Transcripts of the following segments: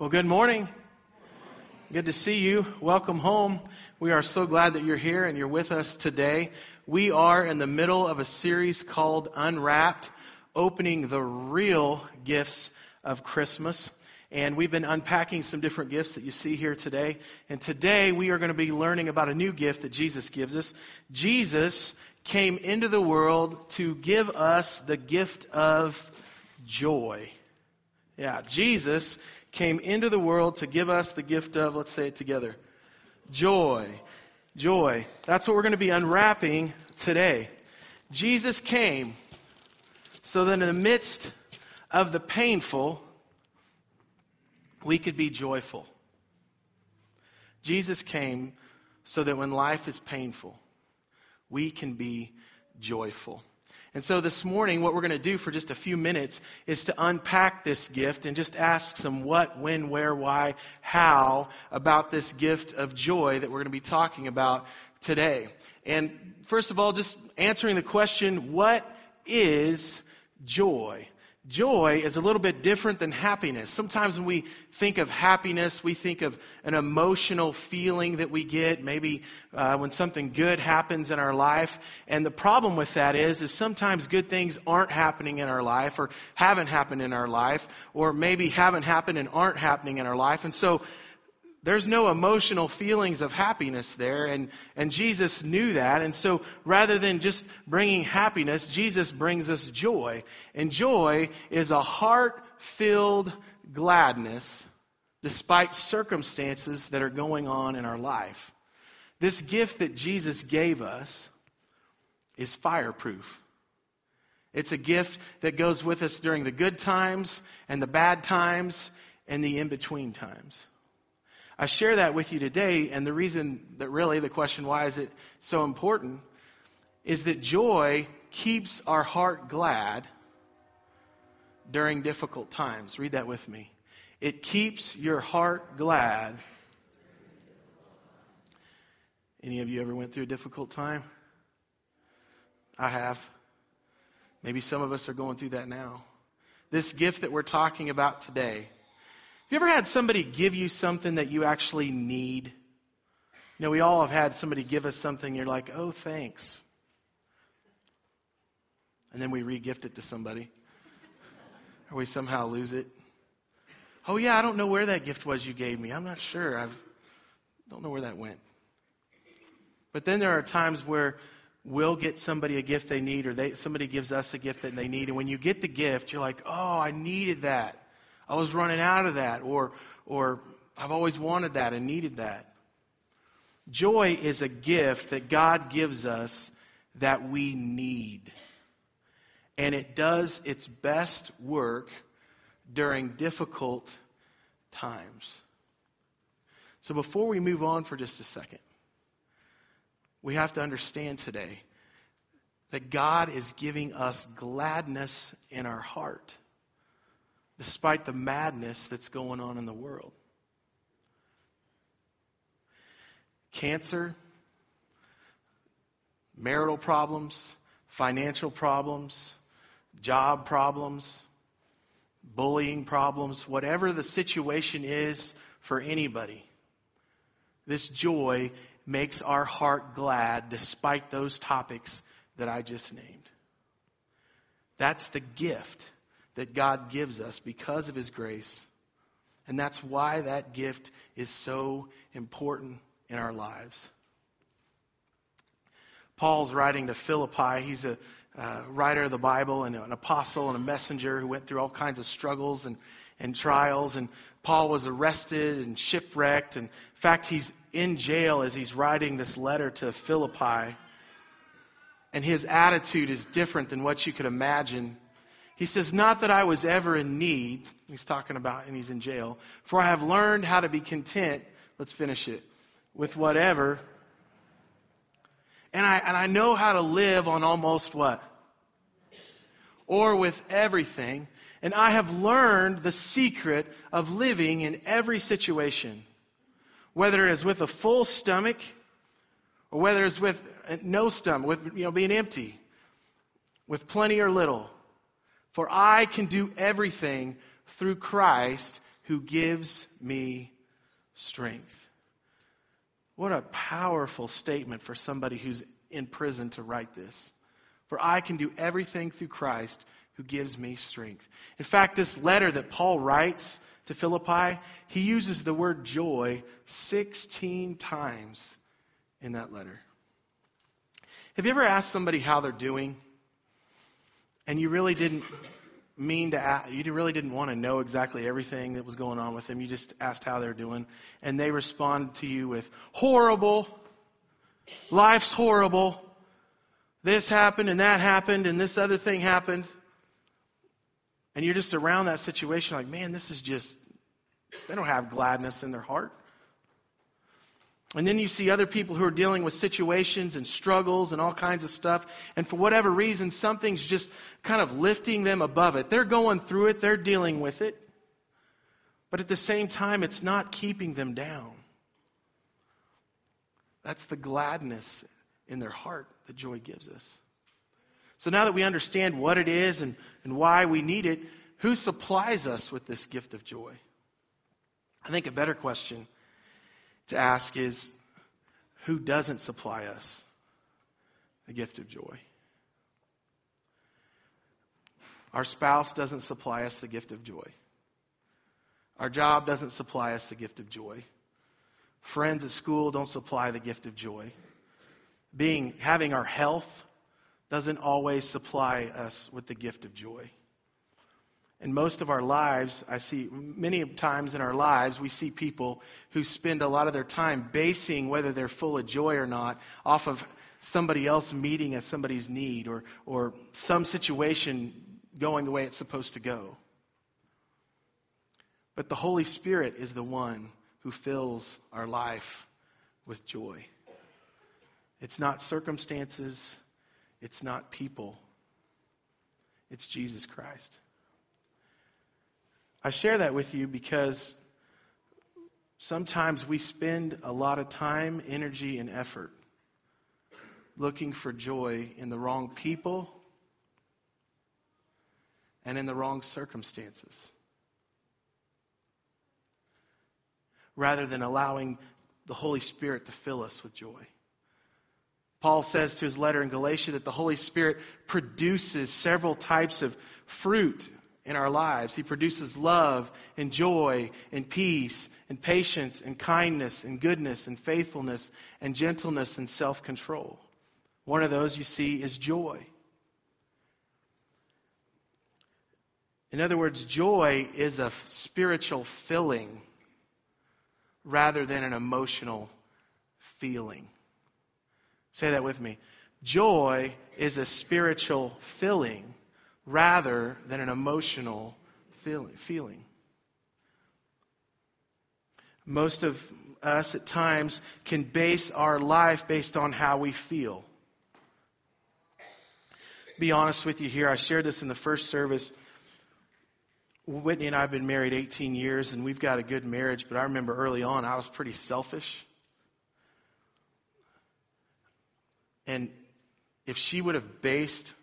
Well, good morning. Good to see you. Welcome home. We are so glad that you're here and you're with us today. We are in the middle of a series called Unwrapped, opening the real gifts of Christmas. And we've been unpacking some different gifts that you see here today. And today we are going to be learning about a new gift that Jesus gives us. Jesus came into the world to give us the gift of joy. Yeah, Jesus came into the world to give us the gift of, let's say it together, joy. Joy. That's what we're going to be unwrapping today. Jesus came so that in the midst of the painful, we could be joyful. Jesus came so that when life is painful, we can be joyful. And so this morning, what we're going to do for just a few minutes is to unpack this gift and just ask some what, when, where, why, how about this gift of joy that we're going to be talking about today. And first of all, just answering the question, what is joy? Joy is a little bit different than happiness. Sometimes when we think of happiness, we think of an emotional feeling that we get, maybe uh, when something good happens in our life. And the problem with that is, is sometimes good things aren't happening in our life, or haven't happened in our life, or maybe haven't happened and aren't happening in our life. And so there's no emotional feelings of happiness there, and, and Jesus knew that. And so rather than just bringing happiness, Jesus brings us joy. And joy is a heart filled gladness despite circumstances that are going on in our life. This gift that Jesus gave us is fireproof. It's a gift that goes with us during the good times and the bad times and the in between times. I share that with you today, and the reason that really the question, why is it so important, is that joy keeps our heart glad during difficult times. Read that with me. It keeps your heart glad. Any of you ever went through a difficult time? I have. Maybe some of us are going through that now. This gift that we're talking about today you ever had somebody give you something that you actually need? You know, we all have had somebody give us something, you're like, oh, thanks. And then we re-gift it to somebody. or we somehow lose it. Oh, yeah, I don't know where that gift was you gave me. I'm not sure. I don't know where that went. But then there are times where we'll get somebody a gift they need, or they, somebody gives us a gift that they need. And when you get the gift, you're like, oh, I needed that. I was running out of that, or, or I've always wanted that and needed that. Joy is a gift that God gives us that we need. And it does its best work during difficult times. So before we move on for just a second, we have to understand today that God is giving us gladness in our heart despite the madness that's going on in the world. Cancer, marital problems, financial problems, job problems, bullying problems, whatever the situation is for anybody, this joy makes our heart glad despite those topics that I just named. That's the gift that God gives us because of His grace. And that's why that gift is so important in our lives. Paul's writing to Philippi. He's a writer of the Bible and an apostle and a messenger who went through all kinds of struggles and, and trials. And Paul was arrested and shipwrecked. And in fact, he's in jail as he's writing this letter to Philippi. And his attitude is different than what you could imagine he says, Not that I was ever in need. He's talking about, and he's in jail. For I have learned how to be content. Let's finish it. With whatever. And I, and I know how to live on almost what? Or with everything. And I have learned the secret of living in every situation. Whether it is with a full stomach or whether it's with uh, no stomach, with you know, being empty, with plenty or little. For I can do everything through Christ who gives me strength. What a powerful statement for somebody who's in prison to write this. For I can do everything through Christ who gives me strength. In fact, this letter that Paul writes to Philippi, he uses the word joy 16 times in that letter. Have you ever asked somebody how they're doing and you really didn't mean to ask, you really didn't want to know exactly everything that was going on with them. You just asked how they're doing. And they responded to you with, horrible. Life's horrible. This happened and that happened and this other thing happened. And you're just around that situation like, man, this is just, they don't have gladness in their heart. And then you see other people who are dealing with situations and struggles and all kinds of stuff. And for whatever reason, something's just kind of lifting them above it. They're going through it, they're dealing with it. But at the same time, it's not keeping them down. That's the gladness in their heart that joy gives us. So now that we understand what it is and, and why we need it, who supplies us with this gift of joy? I think a better question to ask is who doesn't supply us the gift of joy? Our spouse doesn't supply us the gift of joy. Our job doesn't supply us the gift of joy. Friends at school don't supply the gift of joy. Being having our health doesn't always supply us with the gift of joy in most of our lives, I see many times in our lives, we see people who spend a lot of their time basing whether they're full of joy or not off of somebody else meeting a somebody's need or, or some situation going the way it's supposed to go. But the Holy Spirit is the one who fills our life with joy. It's not circumstances, it's not people, it's Jesus Christ. I share that with you because sometimes we spend a lot of time, energy, and effort looking for joy in the wrong people and in the wrong circumstances rather than allowing the Holy Spirit to fill us with joy. Paul says to his letter in Galatia that the Holy Spirit produces several types of fruit in our lives. He produces love and joy and peace and patience and kindness and goodness and faithfulness and gentleness and self control. One of those you see is joy. In other words, joy is a spiritual filling rather than an emotional feeling. Say that with me. Joy is a spiritual filling rather than an emotional feeling. Most of us at times can base our life based on how we feel. Be honest with you here. I shared this in the first service. Whitney and I have been married 18 years and we've got a good marriage, but I remember early on I was pretty selfish. And if she would have based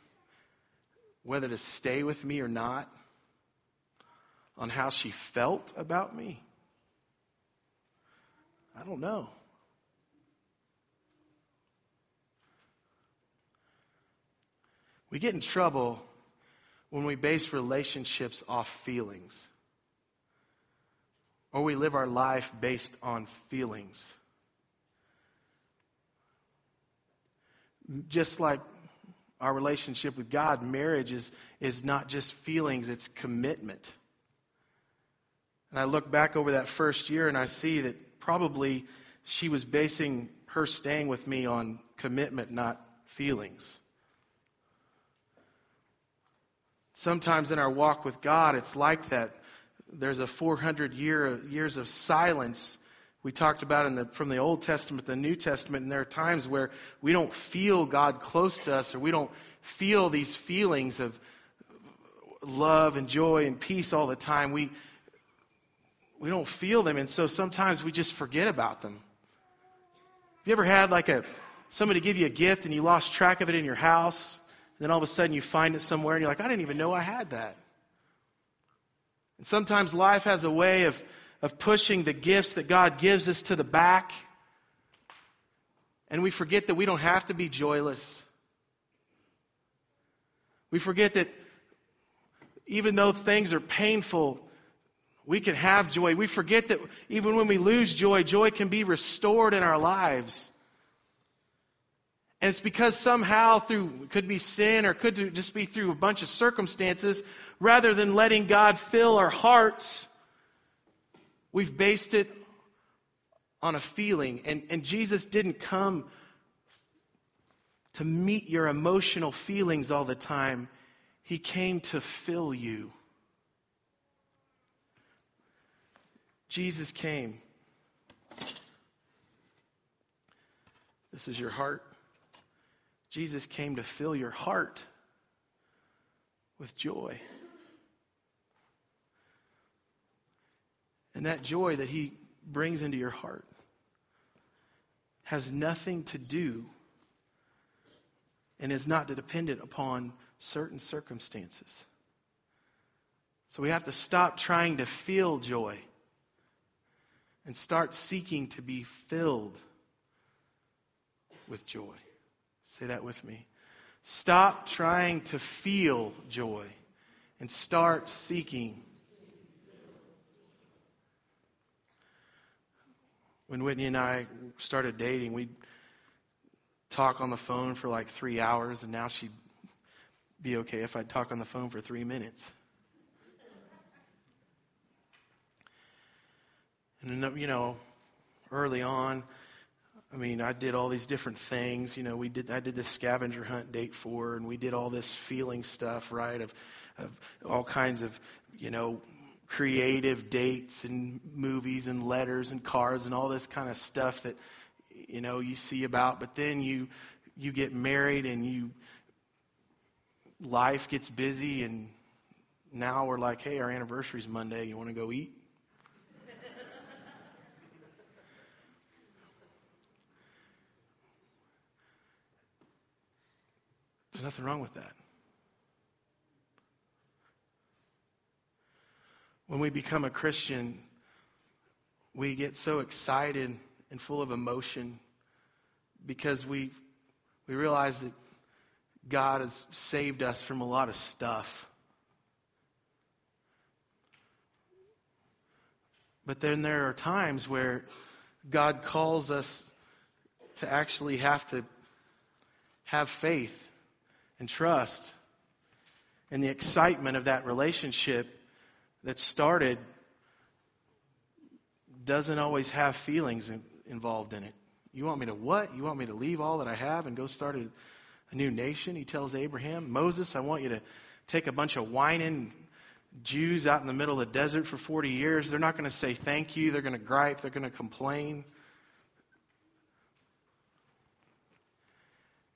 whether to stay with me or not on how she felt about me? I don't know. We get in trouble when we base relationships off feelings. Or we live our life based on feelings. Just like our relationship with God, marriage is, is not just feelings, it's commitment. And I look back over that first year and I see that probably she was basing her staying with me on commitment, not feelings. Sometimes in our walk with God, it's like that. There's a 400 year, years of silence we talked about in the, from the Old Testament, the New Testament, and there are times where we don't feel God close to us or we don't feel these feelings of love and joy and peace all the time. We, we don't feel them, and so sometimes we just forget about them. Have you ever had like a somebody give you a gift and you lost track of it in your house, and then all of a sudden you find it somewhere and you're like, I didn't even know I had that. And sometimes life has a way of, of pushing the gifts that God gives us to the back. And we forget that we don't have to be joyless. We forget that even though things are painful, we can have joy. We forget that even when we lose joy, joy can be restored in our lives. And it's because somehow through, could be sin or could just be through a bunch of circumstances, rather than letting God fill our hearts, we've based it on a feeling. And, and Jesus didn't come to meet your emotional feelings all the time. He came to fill you. Jesus came. This is your heart. Jesus came to fill your heart with joy. And that joy that he brings into your heart has nothing to do and is not dependent upon certain circumstances. So we have to stop trying to feel joy and start seeking to be filled with joy. Say that with me. Stop trying to feel joy and start seeking. When Whitney and I started dating, we'd talk on the phone for like three hours, and now she'd be okay if I'd talk on the phone for three minutes. And, you know, early on, I mean, I did all these different things. You know, we did. I did this scavenger hunt date for, and we did all this feeling stuff, right? Of, of all kinds of, you know, creative dates and movies and letters and cards and all this kind of stuff that, you know, you see about. But then you, you get married and you, life gets busy, and now we're like, hey, our anniversary's Monday. You want to go eat? There's nothing wrong with that. When we become a Christian, we get so excited and full of emotion because we we realize that God has saved us from a lot of stuff. But then there are times where God calls us to actually have to have faith and trust and the excitement of that relationship that started doesn't always have feelings in, involved in it. You want me to what? You want me to leave all that I have and go start a, a new nation? He tells Abraham. Moses, I want you to take a bunch of whining Jews out in the middle of the desert for 40 years. They're not going to say thank you. They're going to gripe. They're going to complain.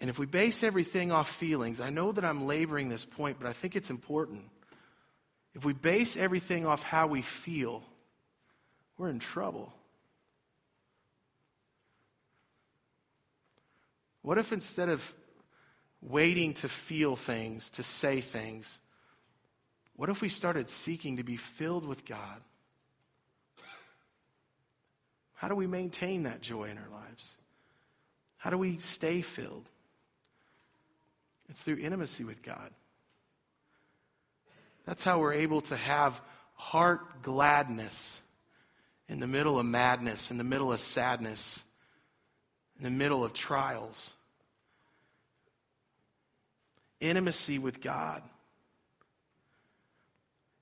And if we base everything off feelings, I know that I'm laboring this point, but I think it's important. If we base everything off how we feel, we're in trouble. What if instead of waiting to feel things, to say things, what if we started seeking to be filled with God? How do we maintain that joy in our lives? How do we stay filled? It's through intimacy with God. That's how we're able to have heart gladness in the middle of madness, in the middle of sadness, in the middle of trials. Intimacy with God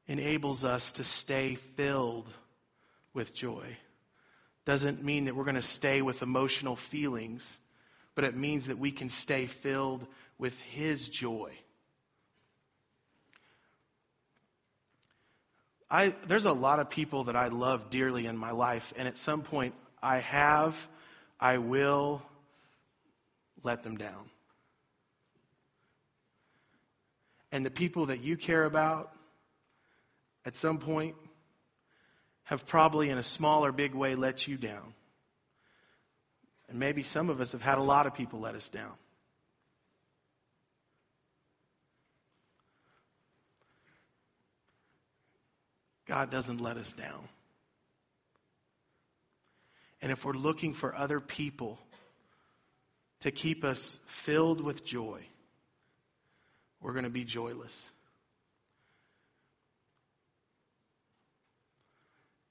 enables us to stay filled with joy. Doesn't mean that we're going to stay with emotional feelings, but it means that we can stay filled with His joy. I, there's a lot of people that I love dearly in my life, and at some point I have, I will let them down. And the people that you care about at some point have probably, in a small or big way, let you down. And maybe some of us have had a lot of people let us down. God doesn't let us down. And if we're looking for other people to keep us filled with joy, we're going to be joyless.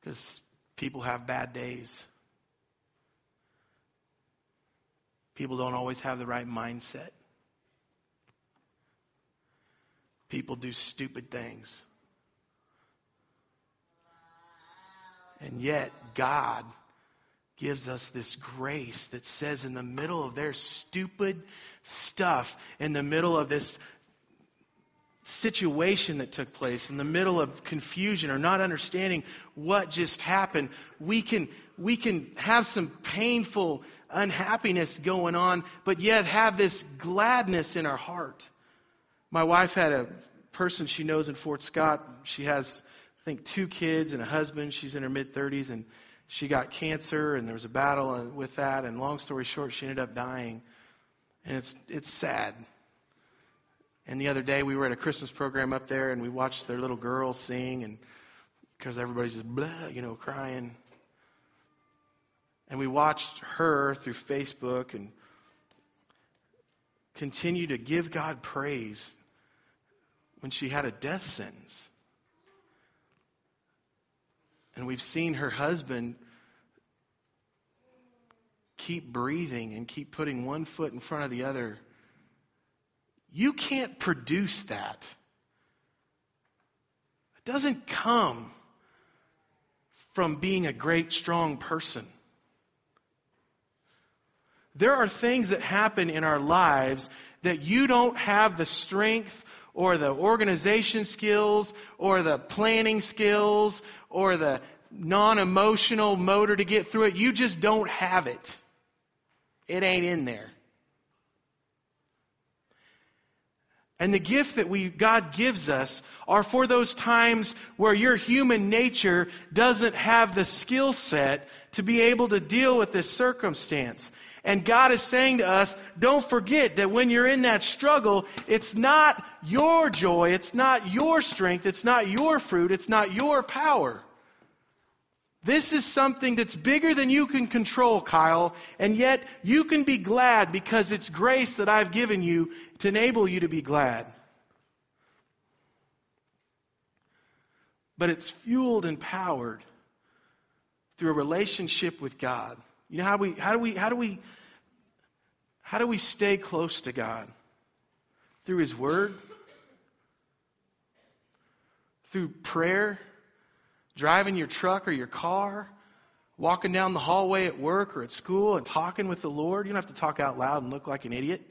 Because people have bad days. People don't always have the right mindset. People do stupid things. And yet, God gives us this grace that says, in the middle of their stupid stuff, in the middle of this situation that took place, in the middle of confusion or not understanding what just happened, we can, we can have some painful unhappiness going on, but yet have this gladness in our heart. My wife had a person she knows in Fort Scott. She has I think, two kids and a husband. She's in her mid 30s, and she got cancer, and there was a battle with that. And long story short, she ended up dying. And it's, it's sad. And the other day, we were at a Christmas program up there, and we watched their little girl sing, and because everybody's just blah, you know, crying. And we watched her through Facebook and continue to give God praise when she had a death sentence. And we've seen her husband keep breathing and keep putting one foot in front of the other. You can't produce that. It doesn't come from being a great, strong person. There are things that happen in our lives that you don't have the strength or the organization skills or the planning skills or the non emotional motor to get through it. You just don't have it. It ain't in there. And the gift that we, God gives us are for those times where your human nature doesn't have the skill set to be able to deal with this circumstance. And God is saying to us, don't forget that when you're in that struggle, it's not your joy, it's not your strength, it's not your fruit, it's not your power. This is something that's bigger than you can control, Kyle, and yet you can be glad because it's grace that I've given you to enable you to be glad. But it's fueled and powered through a relationship with God. You know how we how do we how do we how do we stay close to God? Through his word? Through prayer? Driving your truck or your car, walking down the hallway at work or at school and talking with the Lord. You don't have to talk out loud and look like an idiot.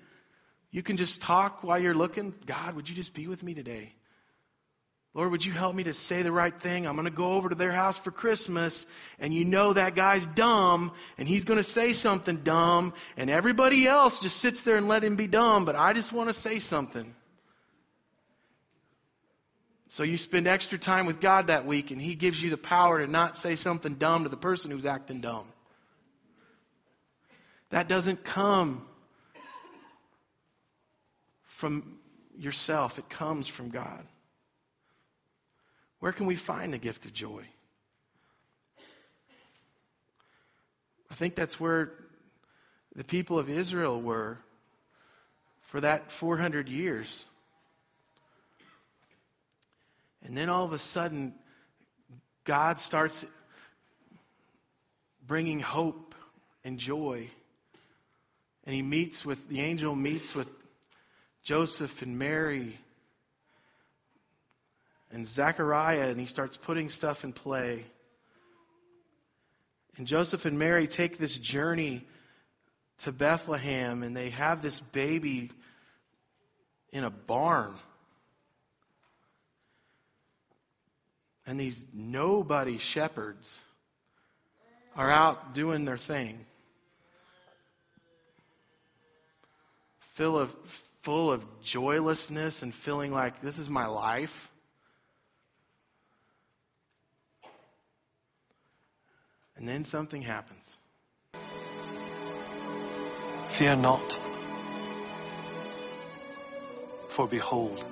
You can just talk while you're looking. God, would you just be with me today? Lord, would you help me to say the right thing? I'm going to go over to their house for Christmas, and you know that guy's dumb, and he's going to say something dumb, and everybody else just sits there and let him be dumb, but I just want to say something. So you spend extra time with God that week, and He gives you the power to not say something dumb to the person who's acting dumb. That doesn't come from yourself, it comes from God. Where can we find the gift of joy? I think that's where the people of Israel were for that 400 years. And then all of a sudden, God starts bringing hope and joy. And he meets with, the angel meets with Joseph and Mary and Zechariah, and he starts putting stuff in play. And Joseph and Mary take this journey to Bethlehem, and they have this baby in a barn. And these nobody shepherds are out doing their thing. Full of, full of joylessness and feeling like this is my life. And then something happens. Fear not, for behold,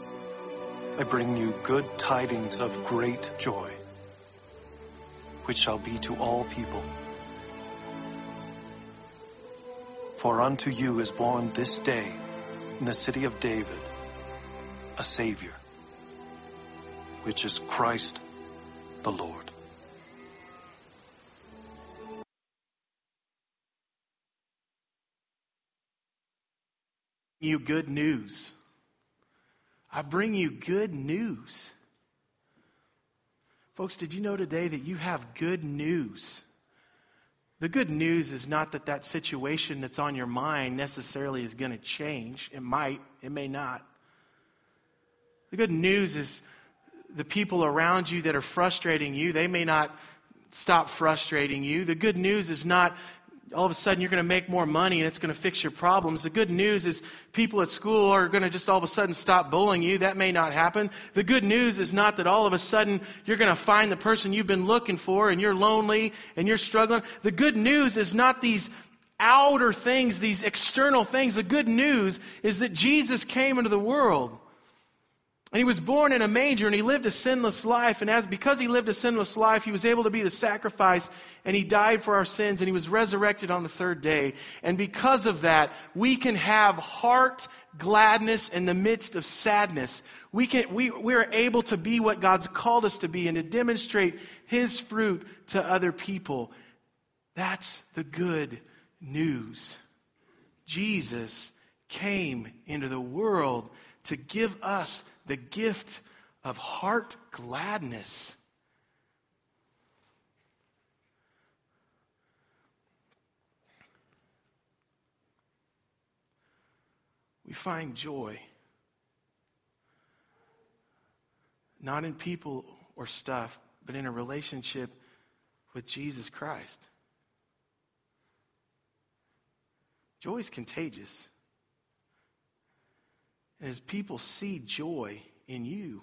I bring you good tidings of great joy which shall be to all people. For unto you is born this day in the city of David a Savior, which is Christ the Lord. You good news. I bring you good news. Folks, did you know today that you have good news? The good news is not that that situation that's on your mind necessarily is going to change. It might, it may not. The good news is the people around you that are frustrating you, they may not stop frustrating you. The good news is not all of a sudden you're going to make more money and it's going to fix your problems. The good news is people at school are going to just all of a sudden stop bullying you. That may not happen. The good news is not that all of a sudden you're going to find the person you've been looking for and you're lonely and you're struggling. The good news is not these outer things, these external things. The good news is that Jesus came into the world. And he was born in a manger and he lived a sinless life. And as because he lived a sinless life, he was able to be the sacrifice and he died for our sins and he was resurrected on the third day. And because of that, we can have heart gladness in the midst of sadness. We can, we, we are able to be what God's called us to be and to demonstrate his fruit to other people. That's the good news. Jesus came into the world to give us the gift of heart gladness. We find joy not in people or stuff, but in a relationship with Jesus Christ. Joy is contagious. As people see joy in you,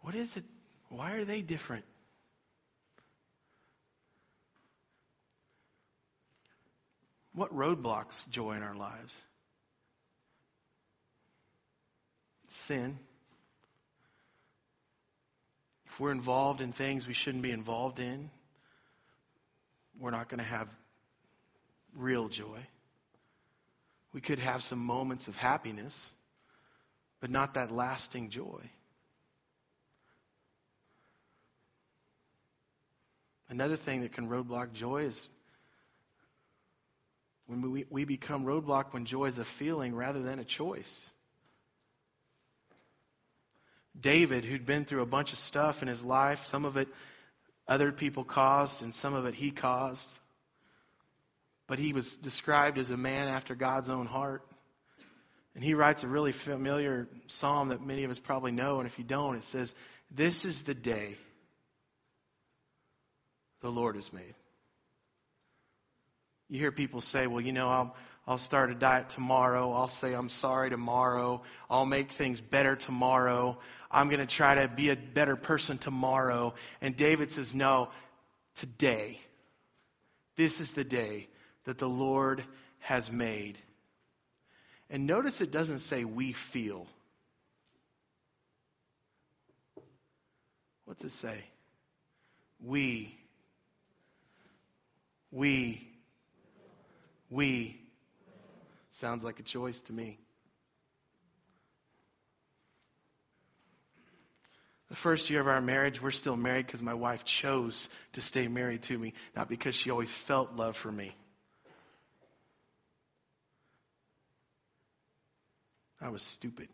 what is it? Why are they different? What roadblocks joy in our lives? Sin. If we're involved in things we shouldn't be involved in, we're not going to have real joy. We could have some moments of happiness, but not that lasting joy. Another thing that can roadblock joy is when we, we become roadblocked when joy is a feeling rather than a choice. David, who'd been through a bunch of stuff in his life, some of it other people caused and some of it he caused but he was described as a man after God's own heart. And he writes a really familiar psalm that many of us probably know, and if you don't, it says, This is the day the Lord has made. You hear people say, Well, you know, I'll, I'll start a diet tomorrow. I'll say I'm sorry tomorrow. I'll make things better tomorrow. I'm going to try to be a better person tomorrow. And David says, No, today. This is the day that the Lord has made. And notice it doesn't say we feel. What's it say? We. We. We. Sounds like a choice to me. The first year of our marriage, we're still married because my wife chose to stay married to me, not because she always felt love for me. I was stupid.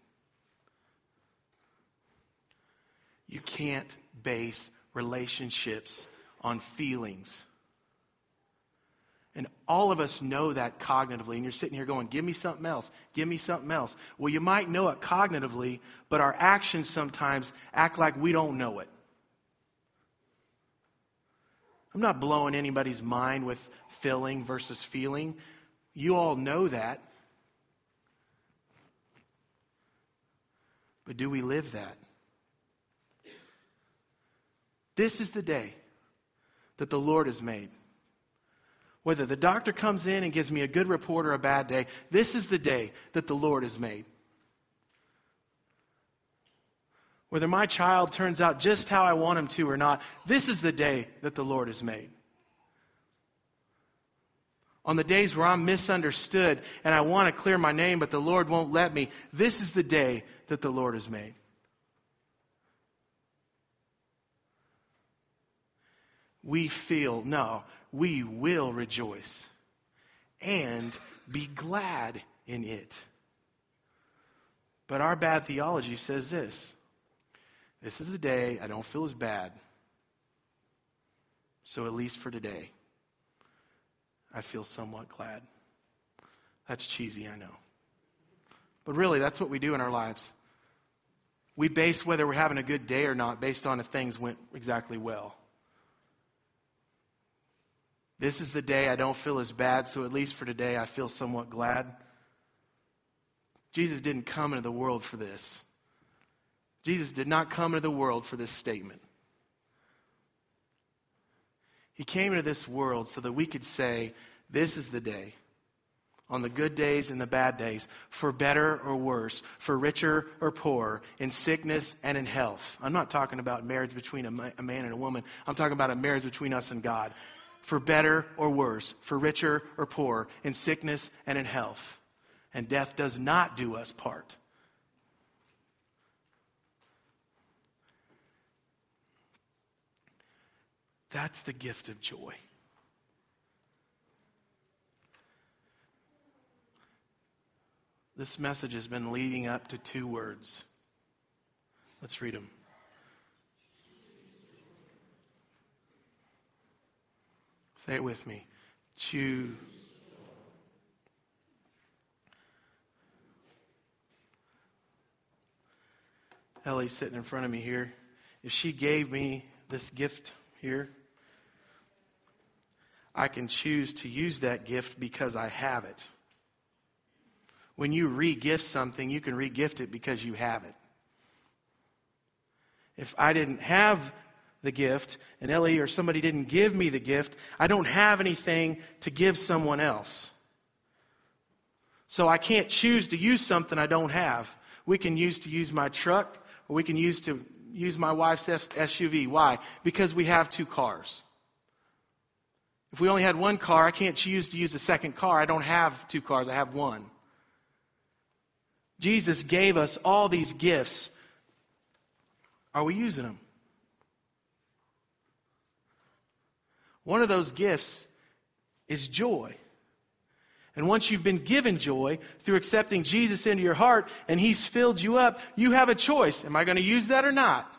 You can't base relationships on feelings. And all of us know that cognitively. And you're sitting here going, give me something else. Give me something else. Well, you might know it cognitively, but our actions sometimes act like we don't know it. I'm not blowing anybody's mind with feeling versus feeling. You all know that. But do we live that? This is the day that the Lord has made. Whether the doctor comes in and gives me a good report or a bad day, this is the day that the Lord has made. whether my child turns out just how I want him to or not, this is the day that the Lord has made. On the days where I'm misunderstood and I want to clear my name, but the Lord won't let me, this is the day that the Lord has made. We feel, no, we will rejoice and be glad in it. But our bad theology says this this is the day I don't feel as bad. So, at least for today, I feel somewhat glad. That's cheesy, I know. But really, that's what we do in our lives. We base whether we're having a good day or not based on if things went exactly well. This is the day I don't feel as bad, so at least for today I feel somewhat glad. Jesus didn't come into the world for this. Jesus did not come into the world for this statement. He came into this world so that we could say, This is the day. On the good days and the bad days, for better or worse, for richer or poorer, in sickness and in health. I'm not talking about marriage between a man and a woman. I'm talking about a marriage between us and God. For better or worse, for richer or poorer, in sickness and in health. And death does not do us part. That's the gift of joy. This message has been leading up to two words. Let's read them. Say it with me. Choose. Ellie's sitting in front of me here. If she gave me this gift here, I can choose to use that gift because I have it. When you re-gift something, you can re-gift it because you have it. If I didn't have the gift and Ellie or somebody didn't give me the gift, I don't have anything to give someone else. So I can't choose to use something I don't have. We can use to use my truck or we can use to use my wife's SUV. Why? Because we have two cars. If we only had one car, I can't choose to use a second car. I don't have two cars, I have one. Jesus gave us all these gifts. Are we using them? One of those gifts is joy. And once you've been given joy through accepting Jesus into your heart and He's filled you up, you have a choice. Am I going to use that or not?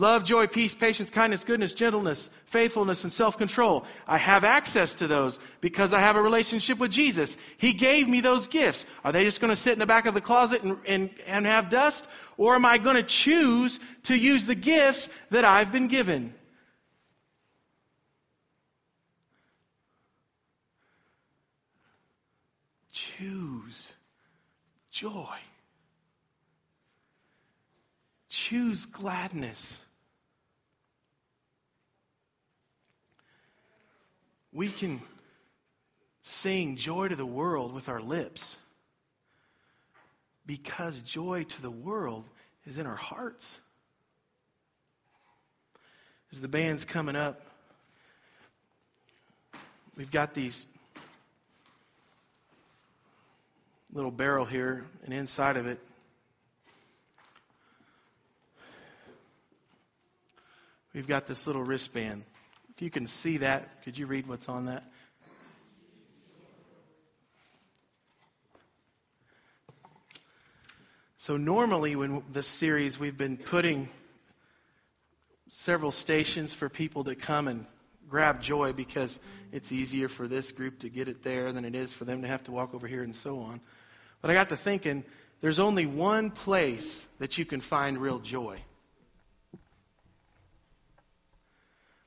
Love, joy, peace, patience, kindness, goodness, gentleness, faithfulness, and self-control. I have access to those because I have a relationship with Jesus. He gave me those gifts. Are they just going to sit in the back of the closet and, and, and have dust? Or am I going to choose to use the gifts that I've been given? Choose joy. Choose gladness. We can sing joy to the world with our lips because joy to the world is in our hearts. As the band's coming up, we've got these little barrel here, and inside of it, we've got this little wristband. If you can see that, could you read what's on that? So, normally, when this series, we've been putting several stations for people to come and grab joy because it's easier for this group to get it there than it is for them to have to walk over here and so on. But I got to thinking, there's only one place that you can find real joy.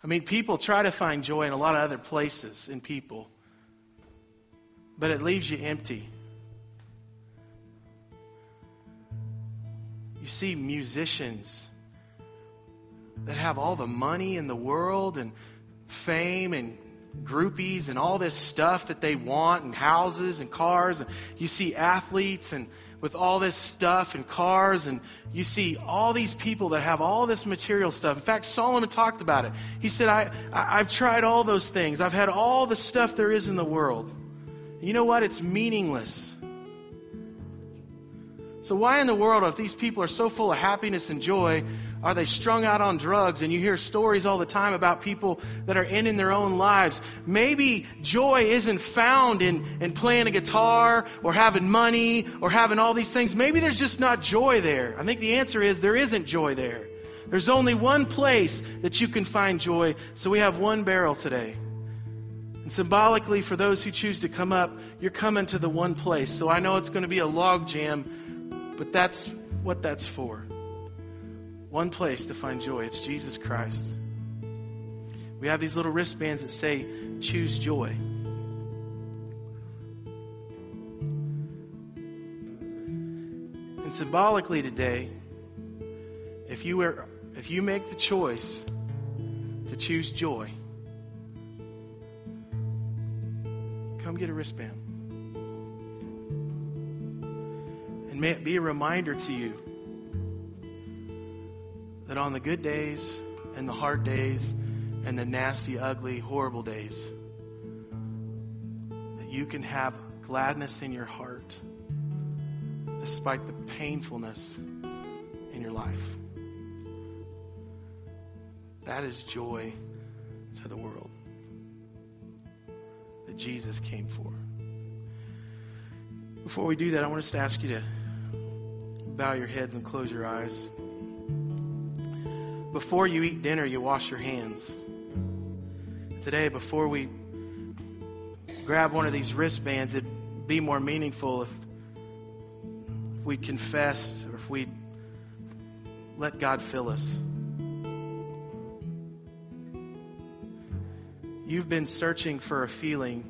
I mean, people try to find joy in a lot of other places in people, but it leaves you empty. You see musicians that have all the money in the world and fame and groupies and all this stuff that they want and houses and cars and you see athletes and with all this stuff and cars, and you see all these people that have all this material stuff. In fact, Solomon talked about it. He said, I, I, have tried all those things. I've had all the stuff there is in the world. You know what? It's meaningless. So, why in the world, if these people are so full of happiness and joy, are they strung out on drugs? And you hear stories all the time about people that are ending their own lives. Maybe joy isn't found in, in playing a guitar or having money or having all these things. Maybe there's just not joy there. I think the answer is there isn't joy there. There's only one place that you can find joy. So, we have one barrel today. And symbolically, for those who choose to come up, you're coming to the one place. So I know it's going to be a log jam but that's what that's for. One place to find joy it's Jesus Christ. We have these little wristbands that say, choose joy. And symbolically today, if you, if you make the choice to choose joy, come get a wristband. And may it be a reminder to you that on the good days and the hard days and the nasty, ugly, horrible days, that you can have gladness in your heart despite the painfulness in your life. That is joy to the world that Jesus came for. Before we do that, I want us to ask you to bow your heads and close your eyes. Before you eat dinner, you wash your hands. Today, before we grab one of these wristbands, it'd be more meaningful if we confessed or if we let God fill us. You've been searching for a feeling,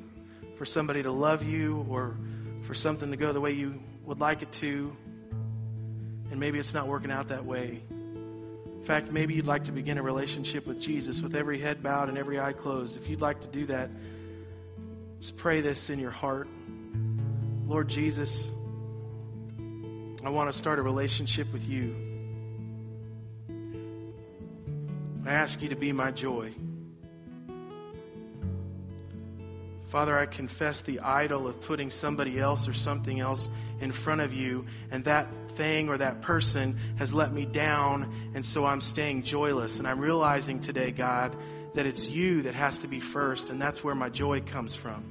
for somebody to love you or for something to go the way you would like it to and maybe it's not working out that way. In fact, maybe you'd like to begin a relationship with Jesus with every head bowed and every eye closed. If you'd like to do that, just pray this in your heart. Lord Jesus, I want to start a relationship with you. I ask you to be my joy. Father, I confess the idol of putting somebody else or something else in front of you, and that thing or that person has let me down, and so I'm staying joyless. And I'm realizing today, God, that it's you that has to be first, and that's where my joy comes from.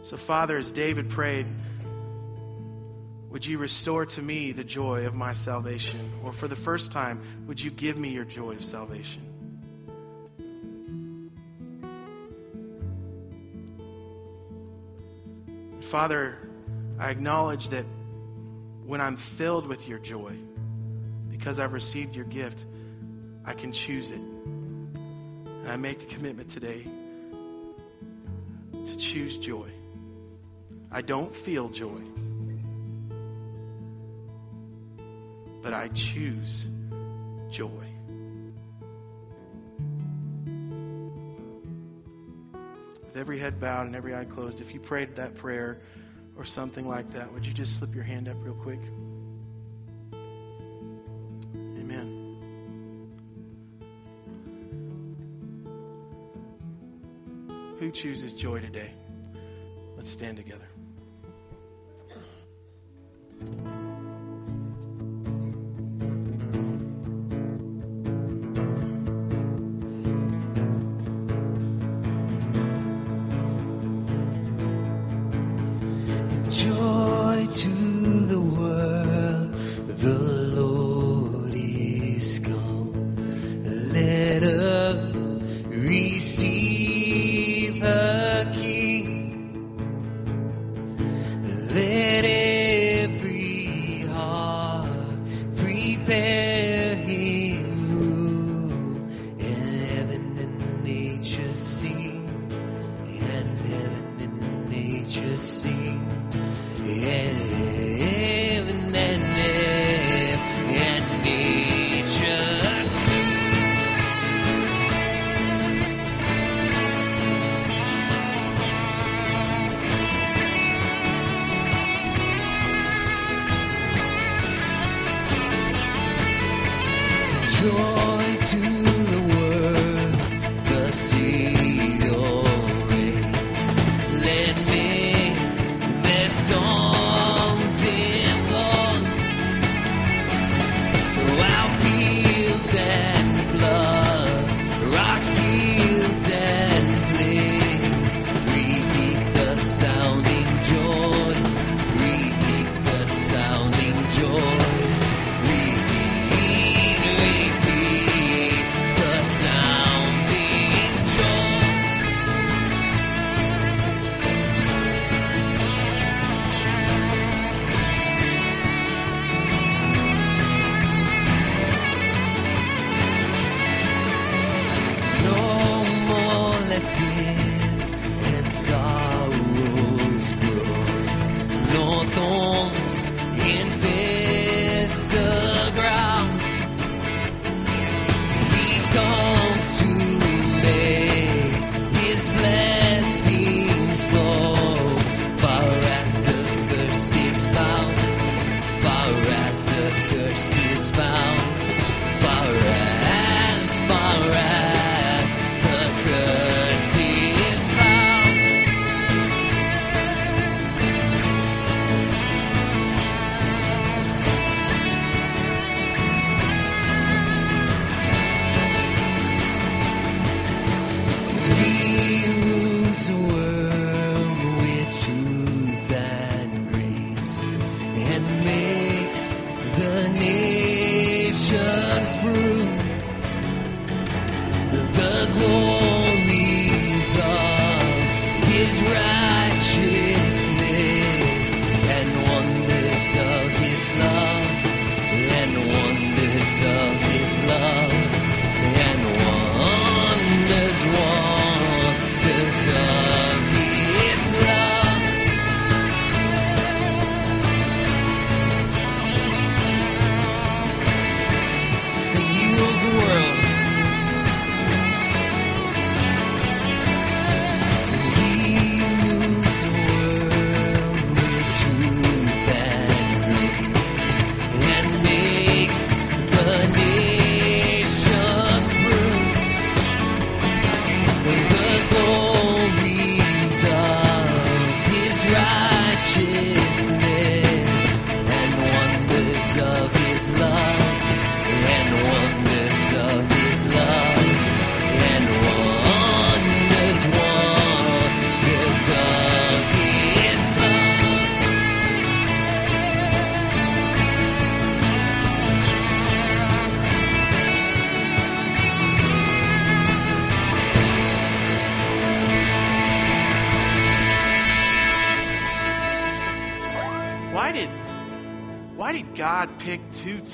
So, Father, as David prayed, would you restore to me the joy of my salvation? Or for the first time, would you give me your joy of salvation? Father, I acknowledge that when I'm filled with your joy, because I've received your gift, I can choose it. And I make the commitment today to choose joy. I don't feel joy, but I choose joy. Every head bowed and every eye closed, if you prayed that prayer or something like that, would you just slip your hand up real quick? Amen. Who chooses joy today? Let's stand together. Joy to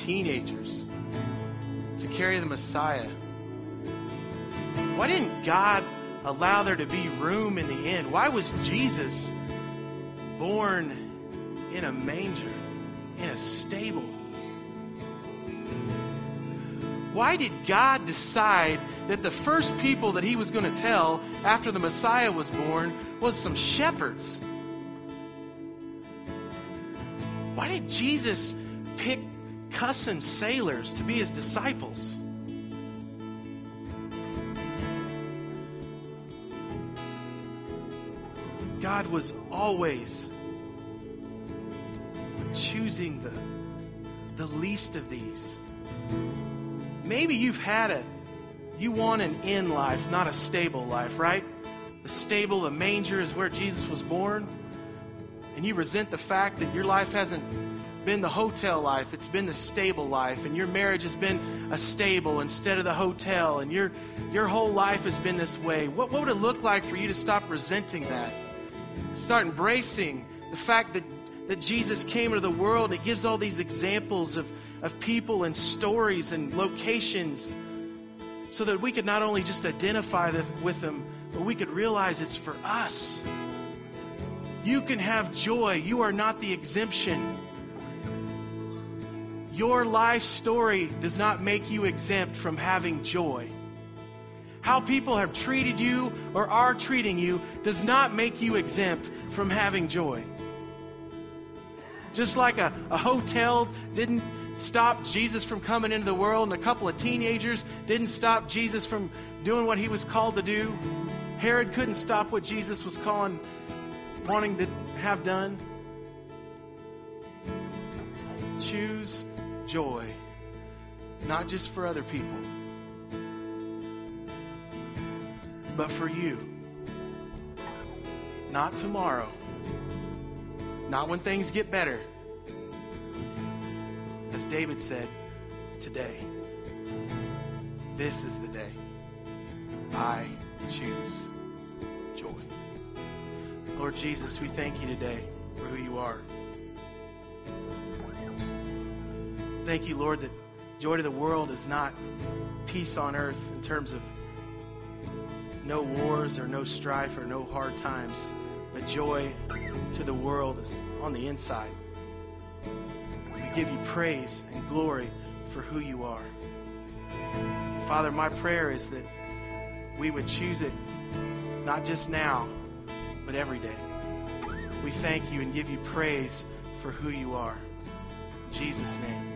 teenagers to carry the Messiah? Why didn't God allow there to be room in the inn? Why was Jesus born in a manger, in a stable? Why did God decide that the first people that he was going to tell after the Messiah was born was some shepherds? Why did Jesus pick cussing sailors to be his disciples? God was always choosing the, the least of these. Maybe you've had a, you want an inn life, not a stable life, right? The stable, the manger is where Jesus was born. And you resent the fact that your life hasn't been the hotel life, it's been the stable life, and your marriage has been a stable instead of the hotel, and your your whole life has been this way. What, what would it look like for you to stop resenting that? Start embracing the fact that, that Jesus came into the world he gives all these examples of, of people and stories and locations so that we could not only just identify with them, but we could realize it's for us. You can have joy. You are not the exemption. Your life story does not make you exempt from having joy. How people have treated you or are treating you does not make you exempt from having joy. Just like a, a hotel didn't stop Jesus from coming into the world, and a couple of teenagers didn't stop Jesus from doing what he was called to do. Herod couldn't stop what Jesus was calling, wanting to have done. Choose joy, not just for other people, but for you. Not tomorrow, not when things get better. As David said, today. This is the day. I choose joy. Lord Jesus, we thank you today for who you are. Thank you, Lord, that joy to the world is not peace on earth in terms of no wars or no strife or no hard times, but joy to the world is on the inside. We give you praise and glory for who you are. Father, my prayer is that we would choose it not just now, but every day. We thank you and give you praise for who you are. In Jesus' name.